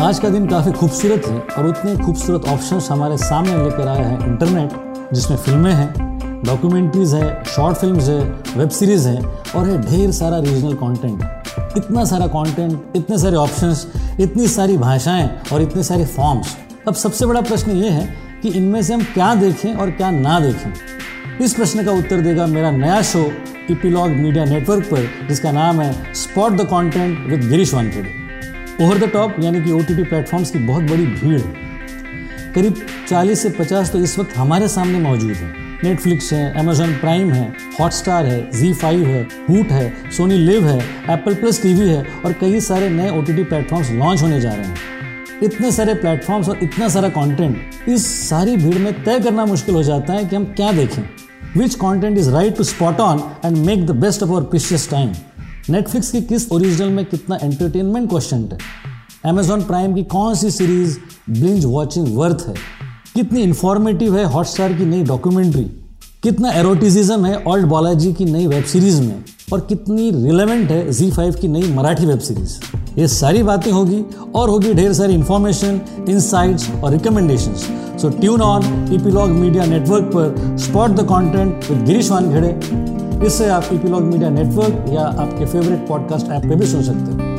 आज का दिन काफ़ी खूबसूरत है और उतने खूबसूरत ऑप्शंस हमारे सामने लेकर आया है इंटरनेट जिसमें फ़िल्में हैं डॉक्यूमेंट्रीज है शॉर्ट फ़िल्म है वेब सीरीज़ है और है ढेर सारा रीजनल कंटेंट इतना सारा कंटेंट इतने सारे ऑप्शंस इतनी सारी भाषाएँ और इतने सारे फॉर्म्स अब सबसे बड़ा प्रश्न ये है कि इनमें से हम क्या देखें और क्या ना देखें? इस प्रश्न का उत्तर देगा मेरा नया शो इपीलॉग मीडिया नेटवर्क पर, जिसका नाम है spot the content with Girish Wankhede over the top यानी कि ओ टी टी प्लेटफॉर्म्स की बहुत बड़ी भीड़ है। करीब 40 से 50 तो इस वक्त हमारे सामने मौजूद है। नेटफ्लिक्स है अमेजोन प्राइम है हॉटस्टार है जी फाइव है हूट है सोनी लिव है एप्पल प्लस टीवी है और कई सारे नए ओ टी प्लेटफॉर्म्स लॉन्च होने जा रहे हैं। इतने सारे प्लेटफॉर्म्स और इतना सारा कंटेंट इस सारी भीड़ में तय करना मुश्किल हो जाता है कि हम क्या देखें। Which content is right to spot on and make the best of our precious time Netflix की किस ओरिजिनल में कितना एंटरटेनमेंट क्वेश्चन है? अमेजॉन प्राइम की कौन सी सीरीज़ ब्लिंज वॉचिंग वर्थ है? कितनी इंफॉर्मेटिव है हॉटस्टार की नई डॉक्यूमेंट्री कितना एरोटिज्म है ओल्ड बालाजी की नई वेब सीरीज़ में? और कितनी रिलेवेंट है जी फाइव की नई मराठी वेब सीरीज़ ये सारी बातें होगी और होगी ढेर सारी इंफॉर्मेशन इनसाइट्स और recommendation so tune on Epilogue media network पर spot the content with Girish Wankhede इससे आप ईपीलॉग मीडिया नेटवर्क या आपके फेवरेट पॉडकास्ट ऐप पे भी सुन सकते हैं।